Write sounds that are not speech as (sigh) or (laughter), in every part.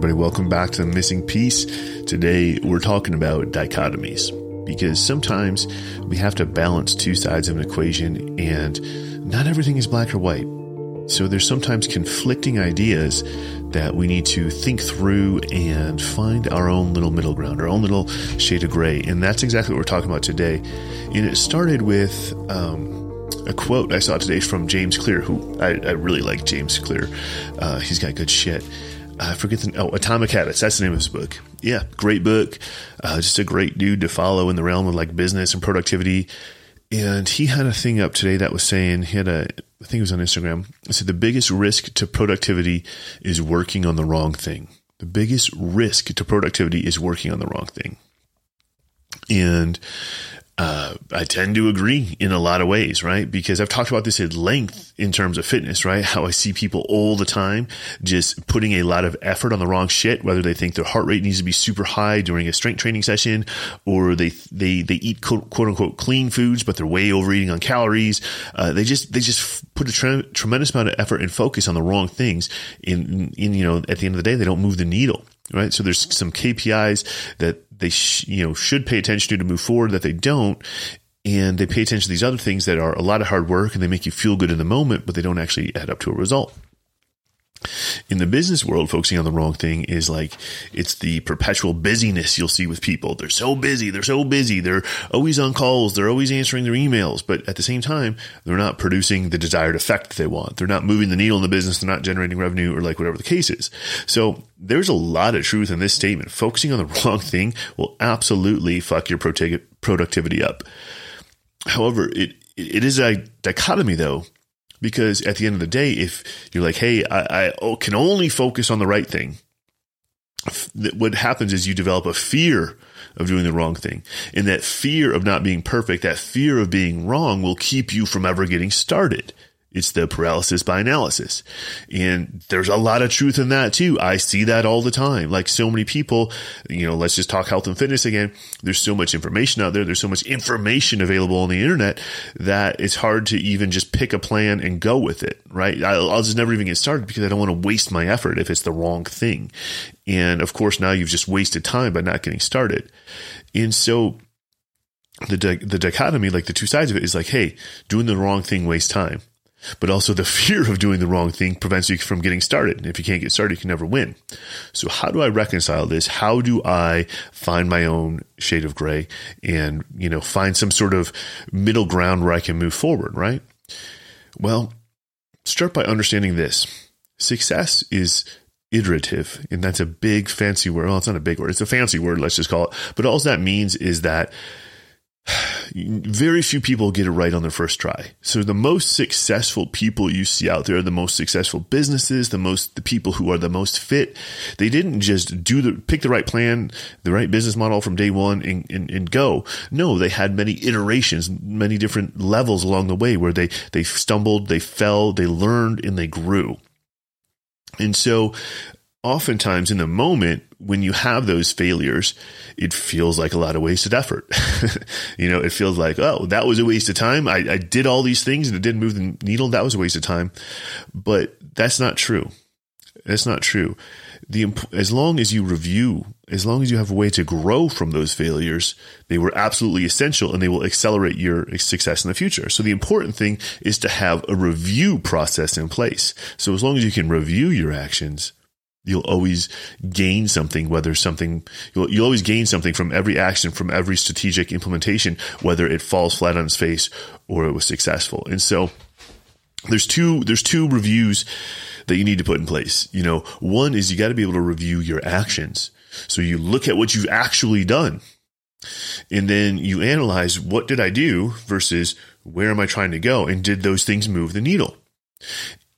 everybody. Welcome back to the missing piece. Today, we're talking about dichotomies because sometimes we have to balance two sides of an equation and not everything is black or white. So there's sometimes conflicting ideas that we need to think through and find our own little middle ground, our own little shade of gray. And that's exactly what we're talking about today. And it started with, um, a quote I saw today from James Clear, who I, I really like James Clear. Uh, he's got good shit. I forget the oh Atomic Habits. That's the name of his book. Yeah, great book. Uh, just a great dude to follow in the realm of like business and productivity. And he had a thing up today that was saying he had a I think it was on Instagram. It said the biggest risk to productivity is working on the wrong thing. The biggest risk to productivity is working on the wrong thing. And uh, I tend to agree in a lot of ways, right? Because I've talked about this at length in terms of fitness, right? How I see people all the time just putting a lot of effort on the wrong shit, whether they think their heart rate needs to be super high during a strength training session or they, they, they eat quote, quote unquote clean foods, but they're way overeating on calories. Uh, they just, they just put a tre- tremendous amount of effort and focus on the wrong things. In, in, you know, at the end of the day, they don't move the needle right? So there's some KPIs that they sh- you know should pay attention to to move forward that they don't, and they pay attention to these other things that are a lot of hard work and they make you feel good in the moment, but they don't actually add up to a result in the business world, focusing on the wrong thing is like it's the perpetual busyness you'll see with people. They're so busy, they're so busy, they're always on calls, they're always answering their emails, but at the same time, they're not producing the desired effect that they want. They're not moving the needle in the business, they're not generating revenue or like whatever the case is. So there's a lot of truth in this statement. Focusing on the (laughs) wrong thing will absolutely fuck your productivity up. However, it it is a dichotomy though because at the end of the day, if you're like, hey, I, I can only focus on the right thing, what happens is you develop a fear of doing the wrong thing. And that fear of not being perfect, that fear of being wrong will keep you from ever getting started. It's the paralysis by analysis. And there's a lot of truth in that too. I see that all the time. Like so many people, you know, let's just talk health and fitness again. There's so much information out there. There's so much information available on the internet that it's hard to even just pick a plan and go with it, right? I'll, just never even get started because I don't want to waste my effort if it's the wrong thing. And of course, now you've just wasted time by not getting started. And so, the the dichotomy, like the two sides of it, is like, hey, doing the wrong thing wastes time but also the fear of doing the wrong thing prevents you from getting started. And if you can't get started, you can never win. So how do I reconcile this? How do I find my own shade of gray and, you know, find some sort of middle ground where I can move forward, right? Well, start by understanding this. Success is iterative, and that's a big fancy word. Well, it's not a big word. It's a fancy word. Let's just call it. But all that means is that very few people get it right on their first try. So the most successful people you see out there, the most successful businesses, the most the people who are the most fit, they didn't just do the pick the right plan, the right business model from day one and, and, and go. No, they had many iterations, many different levels along the way where they they stumbled, they fell, they learned, and they grew. And so oftentimes in the moment when you have those failures, it feels like a lot of wasted effort. (laughs) you know, it feels like, oh, that was a waste of time. I, I, did all these things and it didn't move the needle. That was a waste of time. But that's not true. That's not true. The, as long as you review, as long as you have a way to grow from those failures, they were absolutely essential and they will accelerate your success in the future. So the important thing is to have a review process in place. So as long as you can review your actions, You'll always gain something, whether something, you'll, you'll always gain something from every action, from every strategic implementation, whether it falls flat on its face or it was successful. And so there's two, there's two reviews that you need to put in place. You know, one is you got to be able to review your actions. So you look at what you've actually done and then you analyze what did I do versus where am I trying to go? And did those things move the needle?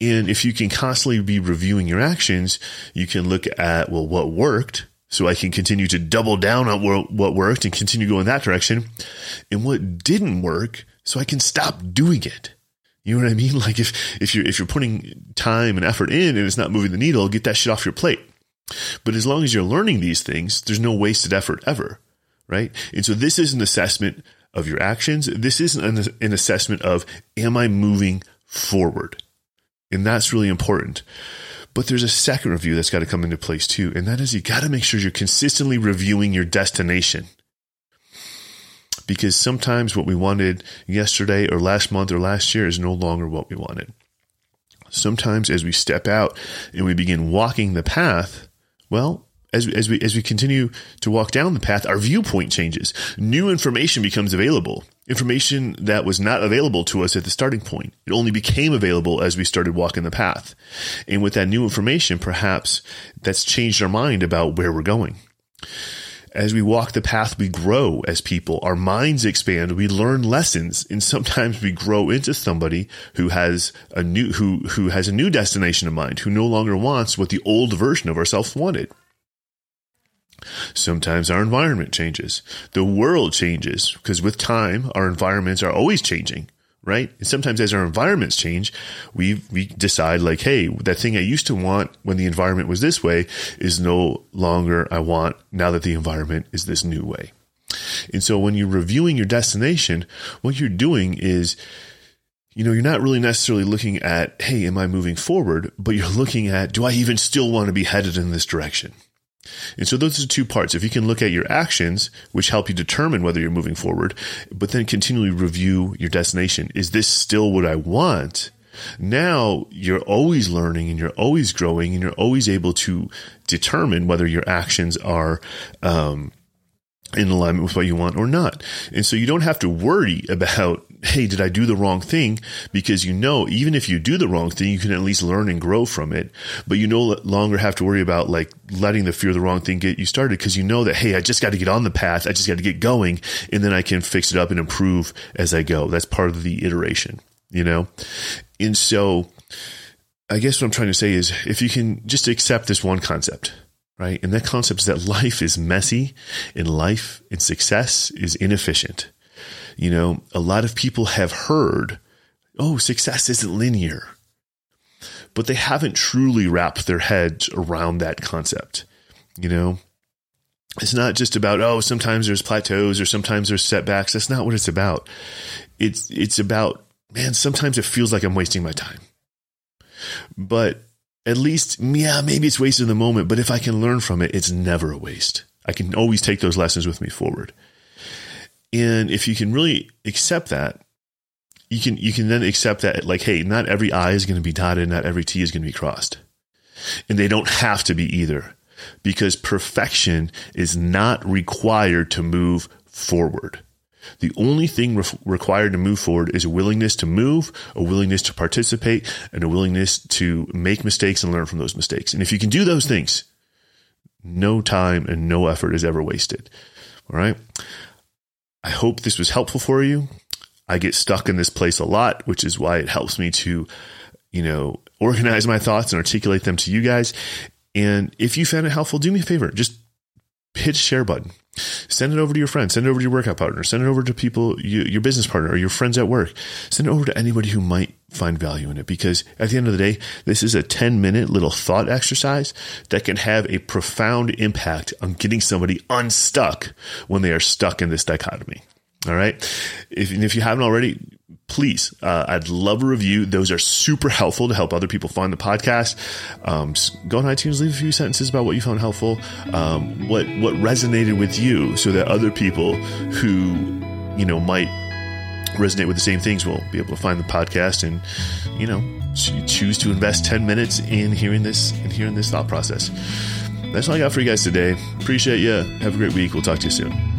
And if you can constantly be reviewing your actions, you can look at, well, what worked? So I can continue to double down on what worked and continue going that direction. And what didn't work, so I can stop doing it. You know what I mean? (laughs) Like if, if you're, if you're putting time and effort in and it's not moving the needle, get that shit off your plate. But as long as you're learning these things, there's no wasted effort ever. Right. And so this is an assessment of your actions. This isn't an, an assessment of, am I moving forward? And that's really important But there's a second review that's got to come into place too. And that is you got to make sure you're consistently reviewing your destination. Because sometimes what we wanted yesterday or last month or last year is no longer what we wanted. Sometimes as we step out and we begin walking the path, well, as, as we as we continue to walk down the path, our viewpoint changes. New information becomes available. Information that was not available to us at the starting point. It only became available as we started walking the path. And with that new information, perhaps that's changed our mind about where we're going. As we walk the path, we grow as people. Our minds expand. We learn lessons, and sometimes we grow into somebody who has a new who who has a new destination in mind, who no longer wants what the old version of ourselves wanted. Sometimes our environment changes. The world changes because with time, our environments are always changing, right? And sometimes as our environments change, we, we decide like, Hey, that thing I used to want when the environment was this way is no longer I want now that the environment is this new way. And so when you're reviewing your destination, what you're doing is, you know, you're not really necessarily looking at, Hey, am I moving forward? But you're looking at, do I even still want to be headed in this direction? And so those are two parts. If you can look at your actions, which help you determine whether you're moving forward, but then continually review your destination. Is this still what I want? Now you're always learning and you're always growing and you're always able to determine whether your actions are, um, in alignment with what you want or not. And so you don't have to worry about, hey, did I do the wrong thing? Because you know, even if you do the wrong thing, you can at least learn and grow from it. But you no longer have to worry about like letting the fear of the wrong thing get you started because you know that, hey, I just got to get on the path. I just got to get going and then I can fix it up and improve as I go. That's part of the iteration, you know? And so I guess what I'm trying to say is if you can just accept this one concept, right? And that concept is that life is messy and life and success is inefficient. You know, a lot of people have heard, oh, success isn't linear, but they haven't truly wrapped their heads around that concept. You know, it's not just about, oh, sometimes there's plateaus or sometimes there's setbacks. That's not what it's about. It's, it's about, man, sometimes it feels like I'm wasting my time. But at least, yeah, maybe it's wasted in the moment, but if I can learn from it, it's never a waste. I can always take those lessons with me forward. And if you can really accept that, you can you can then accept that like, hey, not every I is going to be dotted, not every T is going to be crossed. And they don't have to be either. Because perfection is not required to move forward. The only thing re- required to move forward is a willingness to move, a willingness to participate, and a willingness to make mistakes and learn from those mistakes. And if you can do those things, no time and no effort is ever wasted. All right. I hope this was helpful for you. I get stuck in this place a lot, which is why it helps me to, you know, organize my thoughts and articulate them to you guys. And if you found it helpful, do me a favor, just hit share button Send it over to your friends. Send it over to your workout partner. Send it over to people, you, your business partner or your friends at work. Send it over to anybody who might find value in it because at the end of the day, this is a 10 minute little thought exercise that can have a profound impact on getting somebody unstuck when they are stuck in this dichotomy. All right. If, if you haven't already, please, uh, I'd love a review. Those are super helpful to help other people find the podcast. Um, go on iTunes, leave a few sentences about what you found helpful, um, what what resonated with you, so that other people who you know might resonate with the same things will be able to find the podcast and you know choose to invest 10 minutes in hearing this and hearing this thought process that's all i got for you guys today appreciate you have a great week we'll talk to you soon